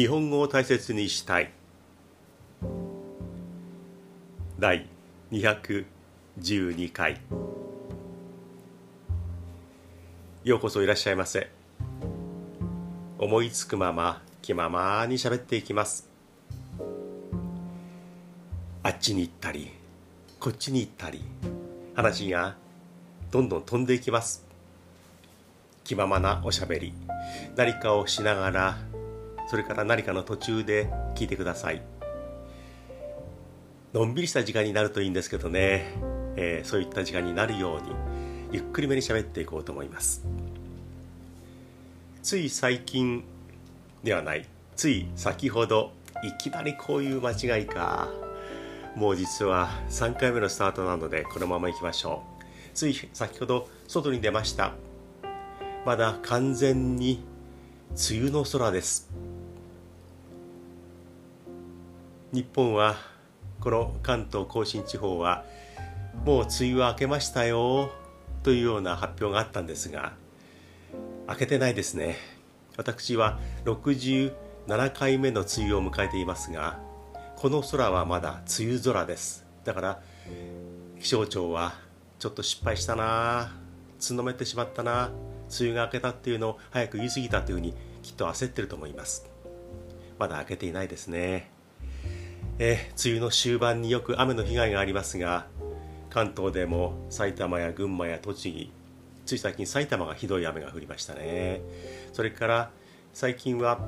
日本語を大切にしたい。第212回。ようこそいらっしゃいませ。思いつくまま気ままに喋っていきます。あっちに行ったりこっちに行ったり話がどんどん飛んでいきます。気ままなおしゃべり何かをしながらそれから何かの途中で聞いてください。のんびりした時間になるといいんですけどね、えー、そういった時間になるようにゆっくりめに喋っていこうと思います。つい最近ではない。つい先ほどいきなりこういう間違いか。もう実は3回目のスタートなのでこのままいきましょう。つい先ほど外に出ました。まだ完全に梅雨の空です。日本はこの関東甲信地方はもう梅雨は明けましたよというような発表があったんですが明けてないですね。私は67回目の梅雨を迎えていますがこの空はまだ梅雨空です。だから気象庁はちょっと失敗したなつんのめてしまったな梅雨が明けたっていうのを早く言い過ぎたというふうにきっと焦ってると思います。まだ明けていないですね。えー、梅雨の終盤によく雨の被害がありますが関東でも埼玉や群馬や栃木つい最近埼玉がひどい雨が降りましたね。それから最近は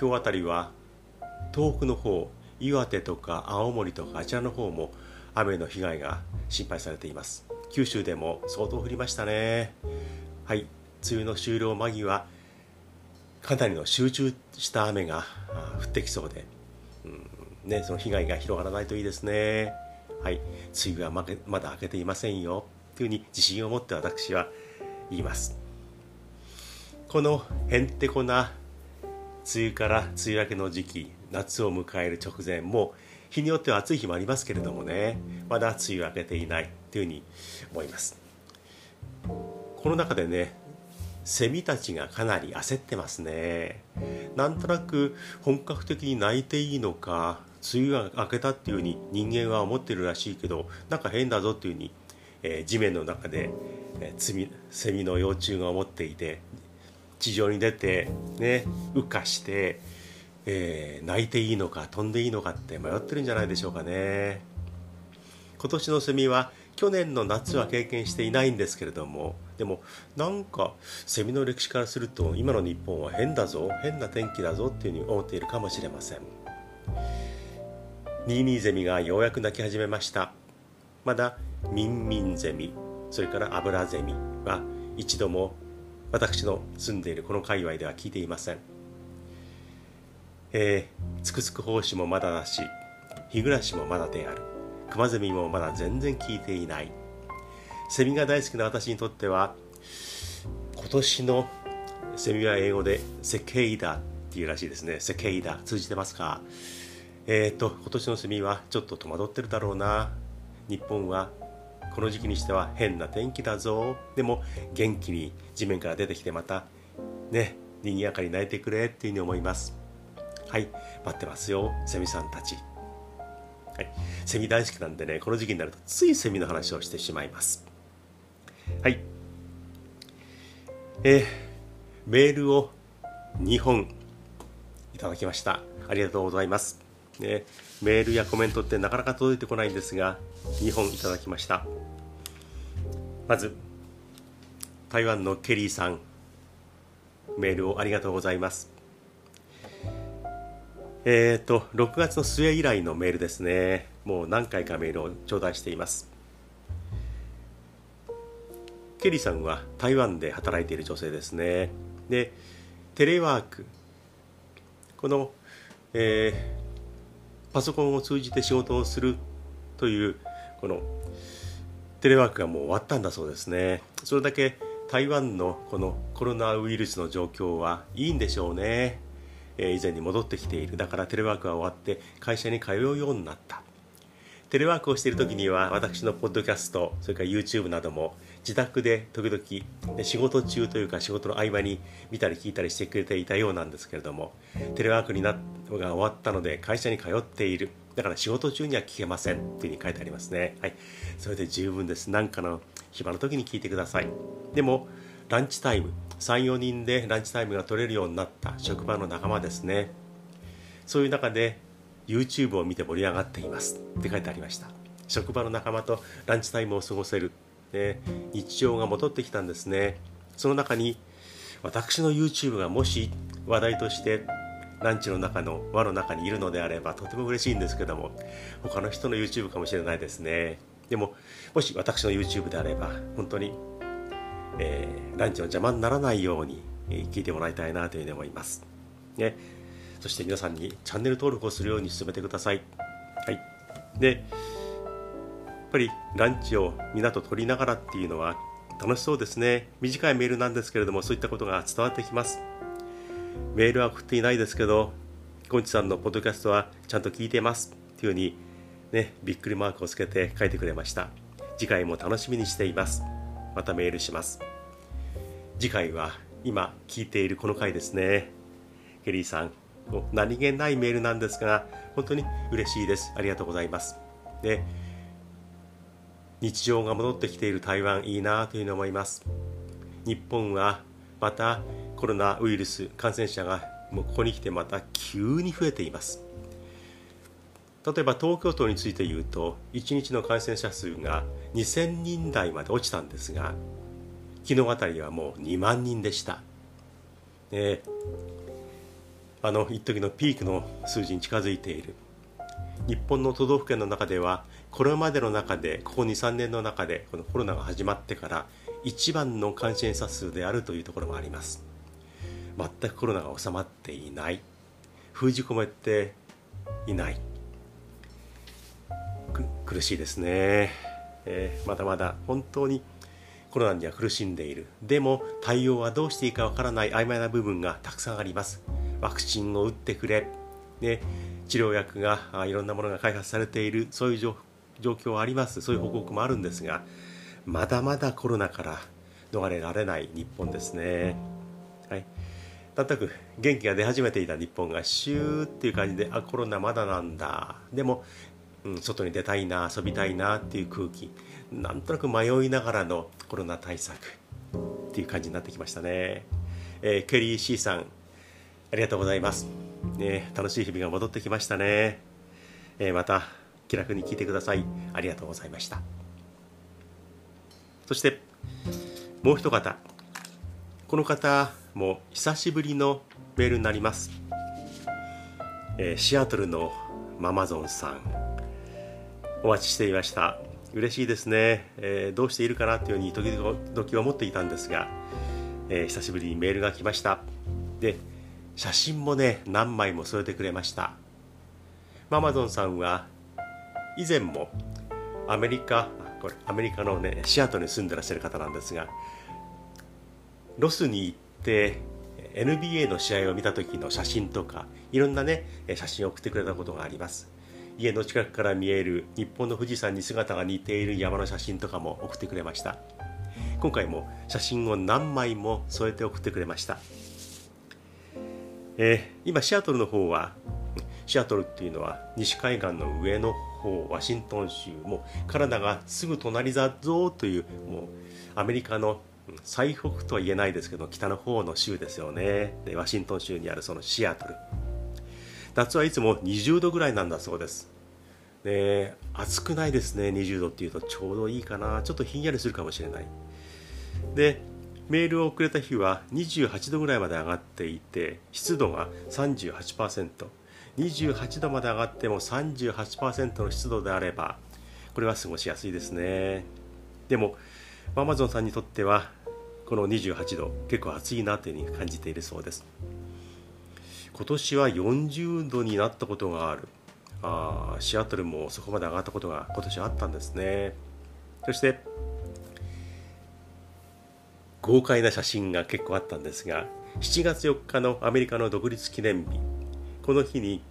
今日あたりは東北の方岩手とか青森とかあちらの方も雨の被害が心配されています。九州でも相当降りましたね。はい梅雨の終了間際かなりの集中した雨が降ってきそうでね、その被害が広がらないといいですね。はい、梅雨はままだ明けていませんよ。というふうに自信を持って私は言います。このへんてこな梅雨から梅雨明けの時期夏を迎える直前も日によっては暑い日もありますけれどもね。まだ梅雨明けていないというふうに思います。この中でねセミたちがかなり焦ってますね。なんとなく本格的に鳴いていいのか梅雨が明けたっていうふうに人間は思ってるらしいけどなんか変だぞっていうふうに、えー、地面の中で、えー、セミの幼虫が思っていて地上に出てね羽化して、えー、泣いていいのか飛んでいいのかって迷ってるんじゃないでしょうかね。今年のセミは去年の夏は経験していないんですけれどもでもなんかセミの歴史からすると今の日本は変だぞ変な天気だぞっていうふうに思っているかもしれません。ニーニーゼミがようやく鳴き始めました。まだミンミンゼミそれからアブラゼミは一度も私の住んでいるこの界隈では聞いていません。えー、つくつく胞子もまだだし日暮らしもまだである。クマゼミもまだ全然聞いていない。セミが大好きな私にとっては今年のセミは英語でセケイダっていうらしいですね。セケイダ通じてますか？えっ、ー、と今年のセミはちょっと戸惑ってるだろうな。日本はこの時期にしては変な天気だぞ。でも元気に地面から出てきてまたね賑やかに鳴いてくれっていうふうに思います。はい待ってますよセミさんたち。はいセミ大好きなんでねこの時期になるとついセミの話をしてしまいます。はい。えー、メールを2本いただきました。ありがとうございます。ね、メールやコメントってなかなか届いてこないんですが2本いただきました。まず台湾のケリーさん。メールをありがとうございます。えっ、ー、と6月の末以来のメールですね。もう何回かメールを頂戴しています。ケリーさんは台湾で働いている女性ですね。でテレワーク。この、えーパソコンを通じて仕事をするというこのテレワークがもう終わったんだそうですね。それだけ台湾のこのコロナウイルスの状況はいいんでしょうね、えー、以前に戻ってきている。だからテレワークが終わって会社に通うようになった。テレワークをしている時には私のポッドキャストそれから YouTube なども自宅で時々仕事中というか仕事の合間に見たり聞いたりしてくれていたようなんですけれどもテレワークになが終わったので会社に通っている。だから仕事中には聞けませんっていうふうに書いてありますね。はい。それで十分です。何かの暇の時に聞いてください。でもランチタイム34人でランチタイムが取れるようになった職場の仲間ですね。そういう中で YouTube を見て盛り上がっていますって書いてありました。職場の仲間とランチタイムを過ごせる、ね、日常が戻ってきたんですね。その中に私の YouTube がもし話題としてランチの中の輪の中にいるのであればとても嬉しいんですけども他の人の YouTube かもしれないですね。でももし私の YouTube であれば本当に、えー、ランチの邪魔にならないように聞いてもらいたいなというふうに思います、ね、そして皆さんにチャンネル登録をするように進めてください。はい、でぱりランチを皆と取りながらっていうのは楽しそうですね。短いメールなんですけれどもそういったことが伝わってきます。メールは送っていないですけどゴンチさんのポッドキャストはちゃんと聞いてますっていうふうにねびっくりマークをつけて書いてくれました。次回も楽しみにしています。またメールします。次回は今聞いているこの回ですね。ケリーさん何気ないメールなんですが本当に嬉しいです。ありがとうございます。で日常が戻ってきている台湾いいなというふうに思います。日本はまたコロナウイルス感染者がもうここに来てまた急に増えています。例えば東京都について言うと1日の感染者数が2000人台まで落ちたんですが昨日あたりはもう2万人でした、ね、あの一時のピークの数字に近づいている。日本の都道府県の中ではこれまでの中でここ23年の中でこのコロナが始まってから一番の感染者数であるというところもあります。全くコロナが収まっていない。封じ込めていない。苦しいですね、えー、まだまだ本当にコロナには苦しんでいる。でも対応はどうしていいかわからない曖昧な部分がたくさんあります。ワクチンを打ってくれ、ね、治療薬がいろんなものが開発されている。そういう状況はありますそういう報告もあるんですがまだまだコロナから逃れられない日本ですね。はいなんとなく元気が出始めていた日本がシューっていう感じであコロナまだなんだでも、うん、外に出たいな遊びたいなっていう空気なんとなく迷いながらのコロナ対策っていう感じになってきましたね、えー、ケリー C さんありがとうございます。ね、楽しい日々が戻ってきましたね。えー、また気楽に聞いてください。ありがとうございました。そしてもう一方。この方も久しぶりのメールになります。えー、シアトルのママゾンさん。お待ちしていました。嬉しいですね、えー、どうしているかなというふうに時々思っていたんですが、えー、久しぶりにメールが来ました。で写真もね何枚も添えてくれましたママゾンさんは以前もアメリカこれアメリカのねシアトルに住んでらっしゃる方なんですがロスに行って NBA の試合を見た時の写真とかいろんなね写真を送ってくれたことがあります。家の近くから見える日本の富士山に姿が似ている山の写真とかも送ってくれました。今回も写真を何枚も添えて送ってくれました。えー、今シアトルの方はシアトルっていうのは西海岸の上の方ワシントン州もカナダがすぐ隣だぞというもうアメリカの最北とは言えないですけど北の方の州ですよね。でワシントン州にあるそのシアトル。夏はいつも20度ぐらいなんだそうです。で暑くないですね20度っていうとちょうどいいかな。ちょっとひんやりするかもしれない。でメールをくれた日は28度ぐらいまで上がっていて湿度が38% 28度まで上がっても38%の湿度であればこれは過ごしやすいですね。でもアマゾンさんにとってはこの28度結構暑いなというふうに感じているそうです。今年は40度になったことがある。あシアトルもそこまで上がったことが今年あったんですね。そして豪快な写真が結構あったんですが7月4日のアメリカの独立記念日この日に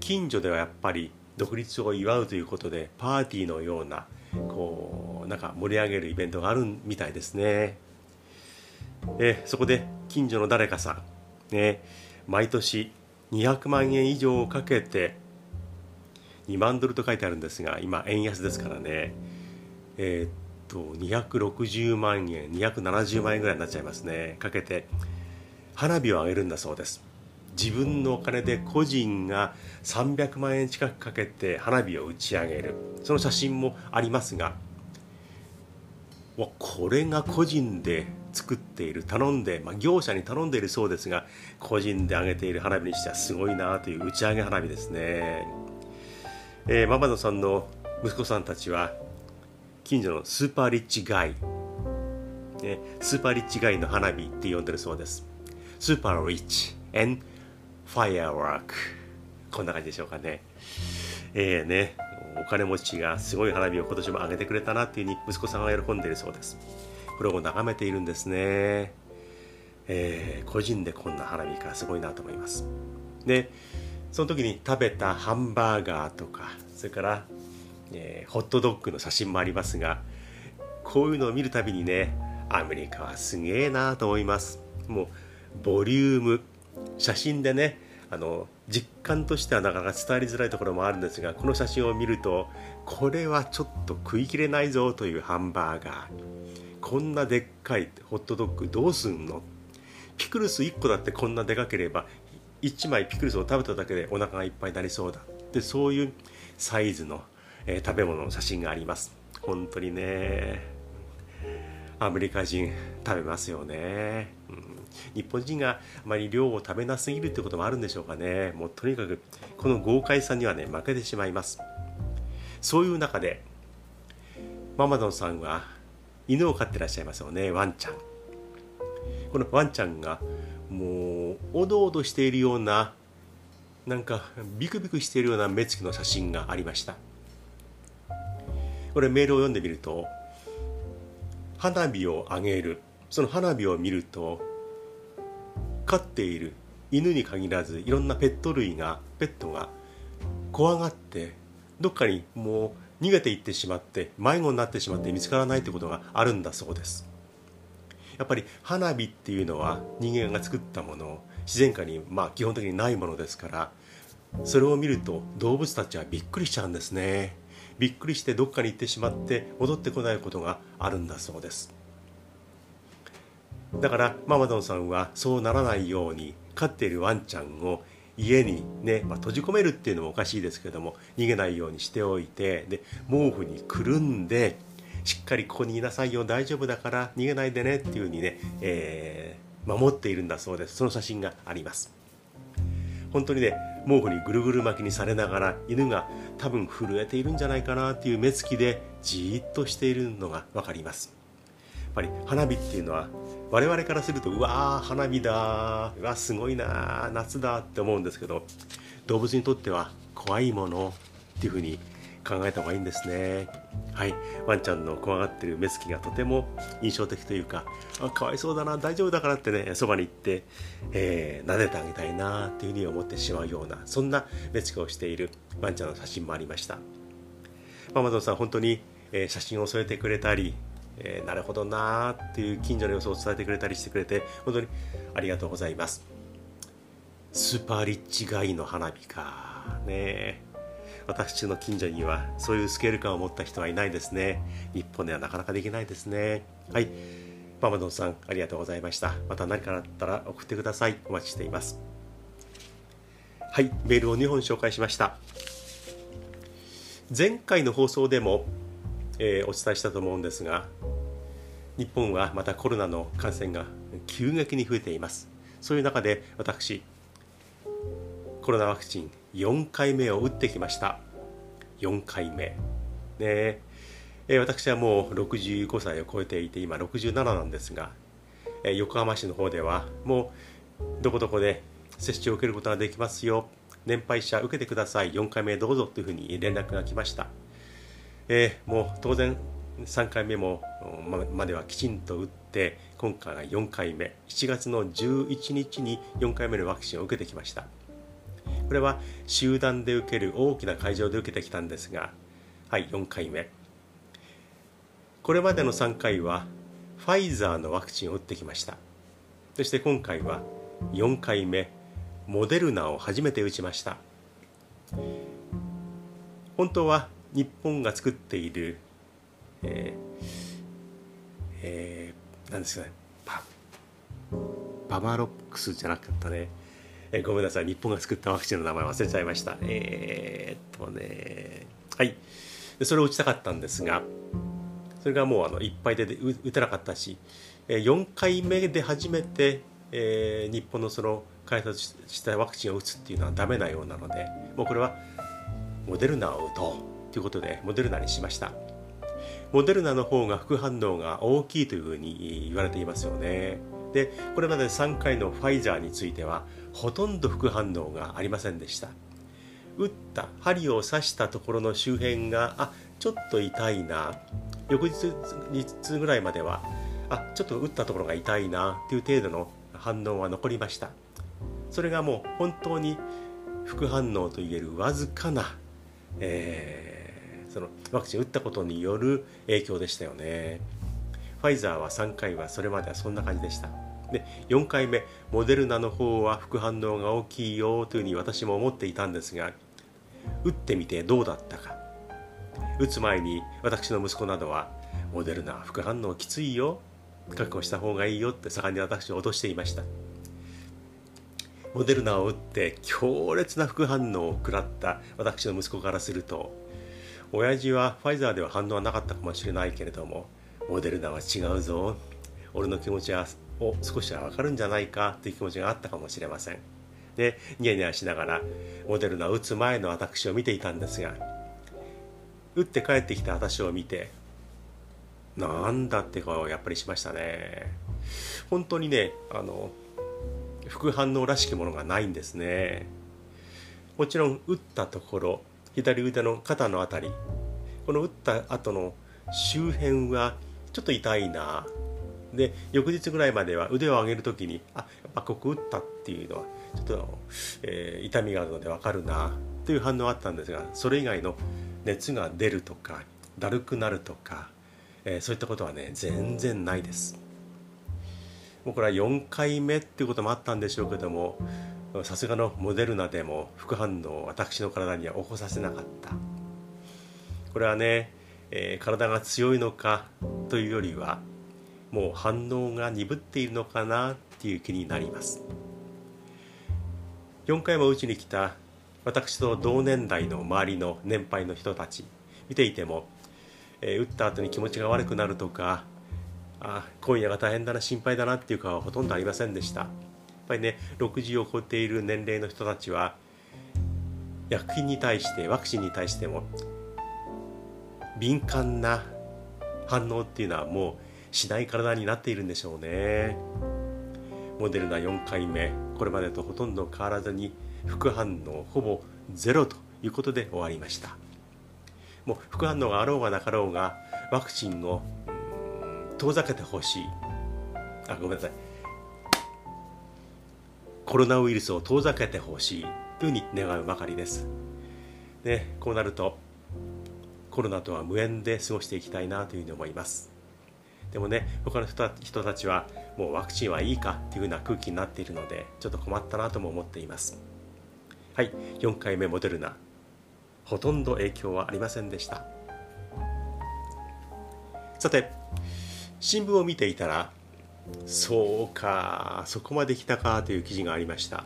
近所ではやっぱり独立を祝うということでパーティーのようなこうなんか盛り上げるイベントがあるみたいですね。えそこで近所の誰かさん、ね、毎年200万円以上をかけて2万ドルと書いてあるんですが今円安ですからね。えー、っと260万円270万円ぐらいになっちゃいますね。かけて花火をあげるんだそうです。自分のお金で個人が300万円近くかけて花火を打ち上げる。その写真もありますがわこれが個人で作っている頼んで、まあ、業者に頼んでいるそうですが個人で上げている花火にしてはすごいなという打ち上げ花火ですね、えー、ママドさんの息子さんたちは近所のスーパーリッチガイ、ね、スーパーリッチガイの花火って呼んでるそうです。スーパーリッチ。and ファイアワーク。こんな感じでしょうかね。えーね。お金持ちがすごい花火を今年も上げてくれたなっていうふうに息子さんが喜んでいるそうです。これを眺めているんですね、えー、個人でこんな花火かすごいなと思います。でその時に食べたハンバーガーとかそれから、えー、ホットドッグの写真もありますがこういうのを見るたびにねアメリカはすげえなと思います。もうボリューム写真でねあの実感としてはなかなか伝わりづらいところもあるんですがこの写真を見るとこれはちょっと食いきれないぞというハンバーガー。こんなでっかいホットドッグどうすんの？ピクルス1個だってこんなでかければ1枚ピクルスを食べただけでお腹がいっぱいになりそうだ。でそういうサイズの、えー、食べ物の写真があります。本当にね。アメリカ人食べますよね、日本人があまり量を食べなすぎるってこともあるんでしょうかね。もうとにかくこの豪快さにはね負けてしまいます。そういう中でママドンさんは犬を飼ってらっしゃいますよねワンちゃん。このワンちゃんがもうおどおどしているようななんかビクビクしているような目つきの写真がありました。これメールを読んでみると花火をあげる。その花火を見ると飼っている犬に限らずいろんなペット類がペットが怖がってどっかにもう逃げていってしまって迷子になってしまって見つからないということがあるんだそうです。やっぱり花火っていうのは人間が作ったもの自然界にまあ基本的にないものですからそれを見ると動物たちはびっくりしちゃうんですね。びっくりしてどっかに行ってしまって戻ってこないことがあるんだそうです。だからママドンさんはそうならないように飼っているワンちゃんを家にね、まあ、閉じ込めるっていうのもおかしいですけども逃げないようにしておいてで毛布にくるんでしっかりここにいなさいよ大丈夫だから逃げないでねっていうふうにね、えー、守っているんだそうです。その写真があります。本当にね毛布にぐるぐる巻きにされながら犬が多分震えているんじゃないかなっていう目つきでじーっとしているのが分かります。ぱり花火っていうのは我々からするとうわー花火だうわすごいな夏だって思うんですけど動物にとっては怖いものっていうふうに考えた方がいいんですね。はい。ワンちゃんの怖がってる目つきがとても印象的というかあかわいそうだな大丈夫だからってねそばに行って、えー、撫でてあげたいなっていうふうに思ってしまうようなそんな目つきをしているワンちゃんの写真もありました。ママゾンさん本当に、えー、写真を添えてくれたりえー、なるほどなーっていう近所の様子を伝えてくれたりしてくれて本当にありがとうございます。スーパーリッチガイの花火か。ね私の近所にはそういうスケール感を持った人はいないですね。日本ではなかなかできないですね。はい。ママドンさんありがとうございました。また何かあったら送ってください。お待ちしています。はい。メールを2本紹介しました。前回の放送でもえー、お伝えしたと思うんですが日本はまたコロナの感染が急激に増えています。そういう中で私コロナワクチン4回目を打ってきました。4回目。ね。え、私はもう65歳を超えていて今67なんですが、え、横浜市の方ではもうどこどこで接種を受けることができますよ。年配者受けてください。4回目どうぞというふうに連絡が来ました。えー、もう当然3回目もまではきちんと打って今回が4回目。7月の11日に4回目のワクチンを受けてきました。これは集団で受ける大きな会場で受けてきたんですがはい4回目。これまでの3回はファイザーのワクチンを打ってきました。そして今回は4回目。モデルナを初めて打ちました。本当は日本が作っている、えーえー、なんですかねパババロックスじゃなかったね、えー、ごめんなさい日本が作ったワクチンの名前忘れちゃいました。えー、っとねはい。でそれを打ちたかったんですがそれがもうあのいっぱいで打てなかったし4回目で初めて、えー、日本のその開発したワクチンを打つっていうのはダメなようなのでもうこれはモデルナを打とう。ということでモデルナにしました。モデルナの方が副反応が大きいというふうに言われていますよね。でこれまで3回のファイザーについてはほとんど副反応がありませんでした。打った針を刺したところの周辺があちょっと痛いな。翌日日ぐらいまではあちょっと打ったところが痛いな。という程度の反応は残りました。それがもう本当に副反応といえるわずかな、えー、そのワクチン打ったことによる影響でしたよね。ファイザーは3回はそれまではそんな感じでした。で4回目モデルナの方は副反応が大きいよというふうに私も思っていたんですが打ってみてどうだったか。打つ前に私の息子などはモデルナ副反応きついよ。覚悟した方がいいよって盛んに私を脅していました。モデルナを打って強烈な副反応を食らった私の息子からすると親父はファイザーでは反応はなかったかもしれないけれどもモデルナは違うぞ。俺の気持ちはを少しは分かるんじゃないかという気持ちがあったかもしれません。でニヤニヤしながらモデルナを打つ前の私を見ていたんですが打って帰ってきた私を見てなんだって顔をやっぱりしましたね。本当にねあの副反応らしきものがないんですね。もちろん打ったところ左腕の肩の辺り。この打った後の周辺はちょっと痛いな。で翌日ぐらいまでは腕を上げる時にあやっぱここ打ったっていうのはちょっと、えー、痛みがあるので分かるな。という反応があったんですがそれ以外の熱が出るとかだるくなるとか、えー、そういったことはね全然ないです。もうこれは4回目っていうこともあったんでしょうけどもさすがのモデルナでも副反応を私の体には起こさせなかった。これはね、えー、体が強いのかというよりはもう反応が鈍っているのかなっていう気になります。4回もうちに来た私と同年代の周りの年配の人たち見ていても、えー、打った後に気持ちが悪くなるとかあ今夜が大変だな心配だなっていう顔はほとんどありませんでした。ぱりね60を超えている年齢の人たちは薬品に対してワクチンに対しても敏感な反応っていうのはもうしない体になっているんでしょうね。モデルナ4回目これまでとほとんど変わらずに副反応ほぼゼロということで終わりました。もう副反応があろうがなかろうがワクチンを遠ざけてほしい。あごめんなさい。コロナウイルスを遠ざけてほしいというふうに願うばかりです。でこうなるとコロナとは無縁で過ごしていきたいなというふうに思います。でもね他の人たちはもうワクチンはいいかっていうふうな空気になっているのでちょっと困ったなとも思っています。はい4回目モデルナ。ほとんど影響はありませんでした。さて新聞を見ていたらそうか。そこまで来たかという記事がありました。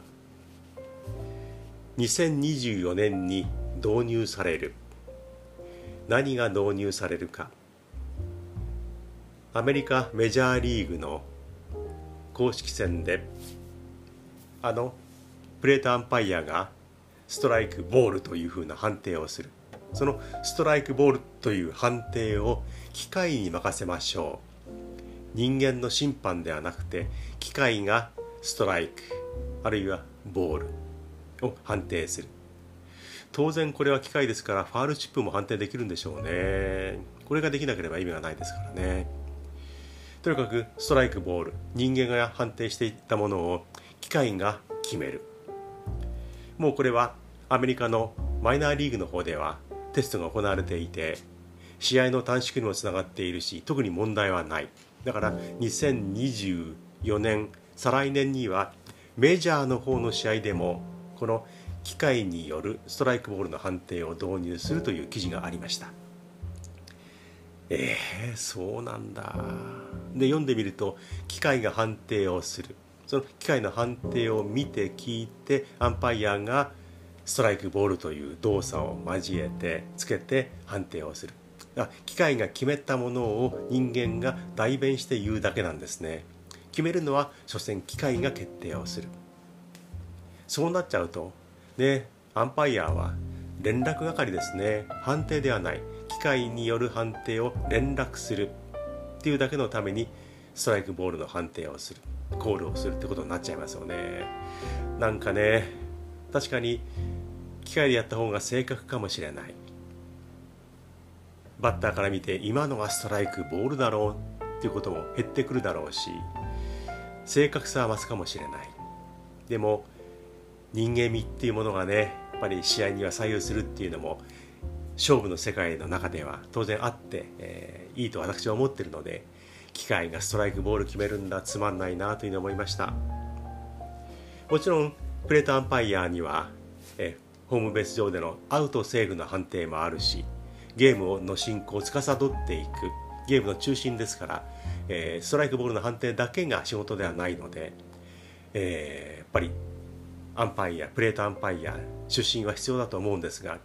2024年に導入される。何が導入されるか。アメリカメジャーリーグの公式戦であのプレートアンパイアがストライクボールというふうな判定をする。そのストライクボールという判定を機械に任せましょう。人間の審判ではなくて機械がストライクあるいはボールを判定する。当然これは機械ですからファールチップも判定できるんでしょうね。これができなければ意味がないですからね。とにかくストライクボール人間が判定していったものを機械が決める。もうこれはアメリカのマイナーリーグの方ではテストが行われていて試合の短縮にもつながっているし特に問題はない。だから2024年再来年にはメジャーの方の試合でもこの機械によるストライクボールの判定を導入するという記事がありました。えー、そうなんだ。で読んでみると機械が判定をする。その機械の判定を見て聞いてアンパイアがストライクボールという動作を交えてつけて判定をする。機械が決めたものを人間が代弁して言うだけなんですね。決めるのは所詮機械が決定をする。そうなっちゃうとねアンパイアは連絡係ですね。判定ではない。機械による判定を連絡する。っていうだけのためにストライクボールの判定をする。コールをするってことになっちゃいますよね。なんかね確かに機械でやった方が正確かもしれない。バッターから見て今のはストライクボールだろうっていうことも減ってくるだろうし正確さは増すかもしれない。でも人間味っていうものがねやっぱり試合には左右するっていうのも勝負の世界の中では当然あって、えー、いいと私は思ってるので機械がストライクボール決めるんだつまんないなというふうに思いました。もちろんプレートアンパイアには、え、ホームベース上でのアウトセーフの判定もあるしゲームの進行を司っていく。ゲームの中心ですから、えー、ストライクボールの判定だけが仕事ではないので、えー、やっぱりアンパイアプレートアンパイア出身は必要だと思うんですが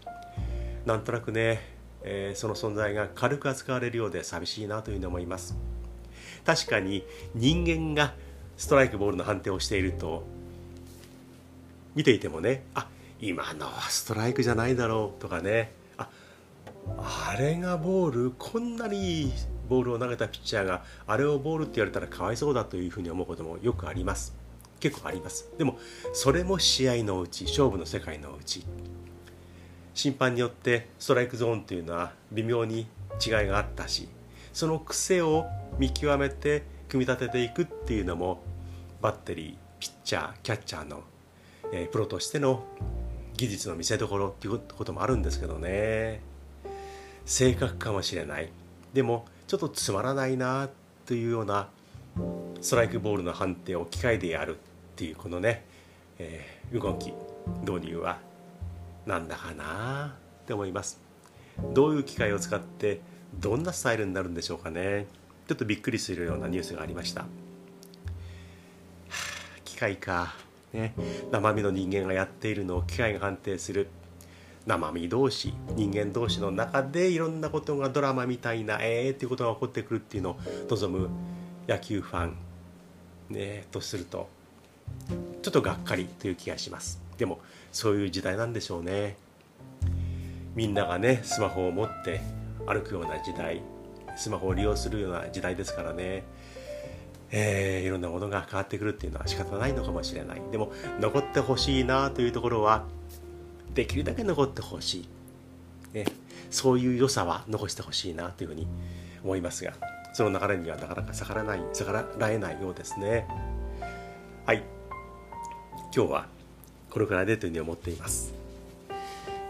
なんとなくね、えー、その存在が軽く扱われるようで寂しいなというふうに思います。確かに人間がストライクボールの判定をしていると見ていてもねあ今のはストライクじゃないだろうとかねあれがボールこんなにいいボールを投げたピッチャーがあれをボールって言われたらかわいそうだというふうに思うこともよくあります。結構あります。でもそれも試合のうち勝負の世界のうち。審判によってストライクゾーンというのは微妙に違いがあったしその癖を見極めて組み立てていくっていうのもバッテリーピッチャーキャッチャーの、えー、プロとしての技術の見せ所っていうこともあるんですけどね。正確かもしれない。でもちょっとつまらないなというようなストライクボールの判定を機械でやるっていうこのね、えー、動き導入はなんだかなって思います。どういう機械を使ってどんなスタイルになるんでしょうかね。ちょっとびっくりするようなニュースがありました、はあ、機械か、ね、生身の人間がやっているのを機械が判定する。生身同士人間同士の中でいろんなことがドラマみたいなええー、っていうことが起こってくるっていうのを望む野球ファンねとするとちょっとがっかりという気がします。でもそういう時代なんでしょうね。みんながねスマホを持って歩くような時代スマホを利用するような時代ですからね。えー、いろんなものが変わってくるっていうのは仕方ないのかもしれない。でも残ってほしいなというところはできるだけ残ってほしい、ね、そういう良さは残してほしいなというふうに思いますがその流れにはなかなか逆らない逆らえないようですね。はい。今日はこれくらいでというふうに思っています。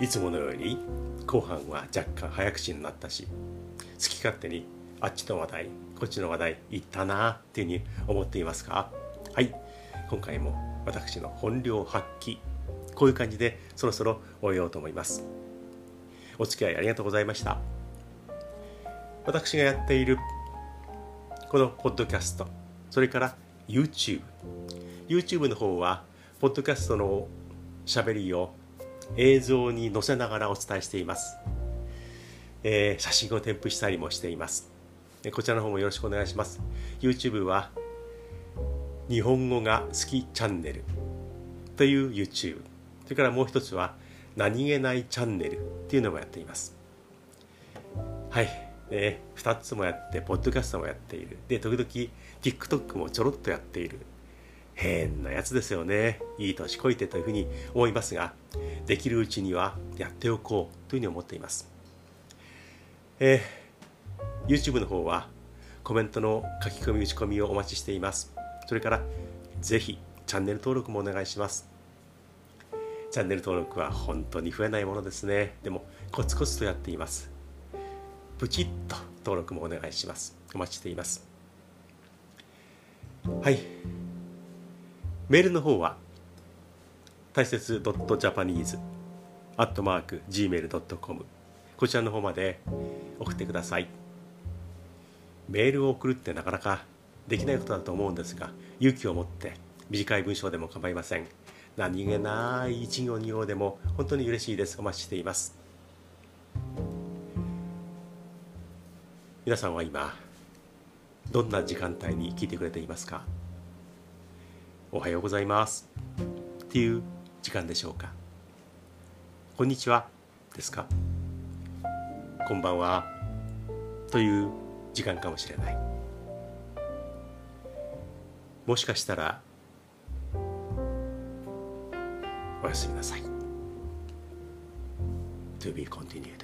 いつものように後半は若干早口になったし好き勝手にあっちの話題こっちの話題言ったなっていうふうに思っていますか？はい。今回も私の本領発揮こういう感じでそろそろ終えようと思います。お付き合いありがとうございました。私がやっているこのポッドキャストそれから YouTube YouTube の方はポッドキャストのしゃべりを映像に載せながらお伝えしています、えー、写真を添付したりもしています。こちらの方もよろしくお願いします。YouTube は日本語が好きチャンネルという YouTube それからもう一つは何気ないチャンネルっていうのもやっていますはいえー、2つもやって、ポッドキャストもやっている。で、時々 TikTok もちょろっとやっている。変なやつですよね。いい年こいてというふうに思いますが、できるうちにはやっておこうというふうに思っています。えー、YouTube の方はコメントの書き込み打ち込みをお待ちしています。それから、ぜひチャンネル登録もお願いします。チャンネル登録は本当に増えないものですね。でもコツコツとやっています。プチッと登録もお願いします。お待ちしています。はい。メールの方は大切 .japanese アットマーク gmail.com こちらの方まで送ってください。メールを送るってなかなかできないことだと思うんですが勇気を持って短い文章でも構いません。何気ない1行2行でも本当に嬉しいです。お待ちしています。皆さんは今どんな時間帯に聞いてくれていますか？おはようございます。っていう時間でしょうか？こんにちは。ですか？こんばんは。という時間かもしれない。もしかしたらおやすみなさい To be continued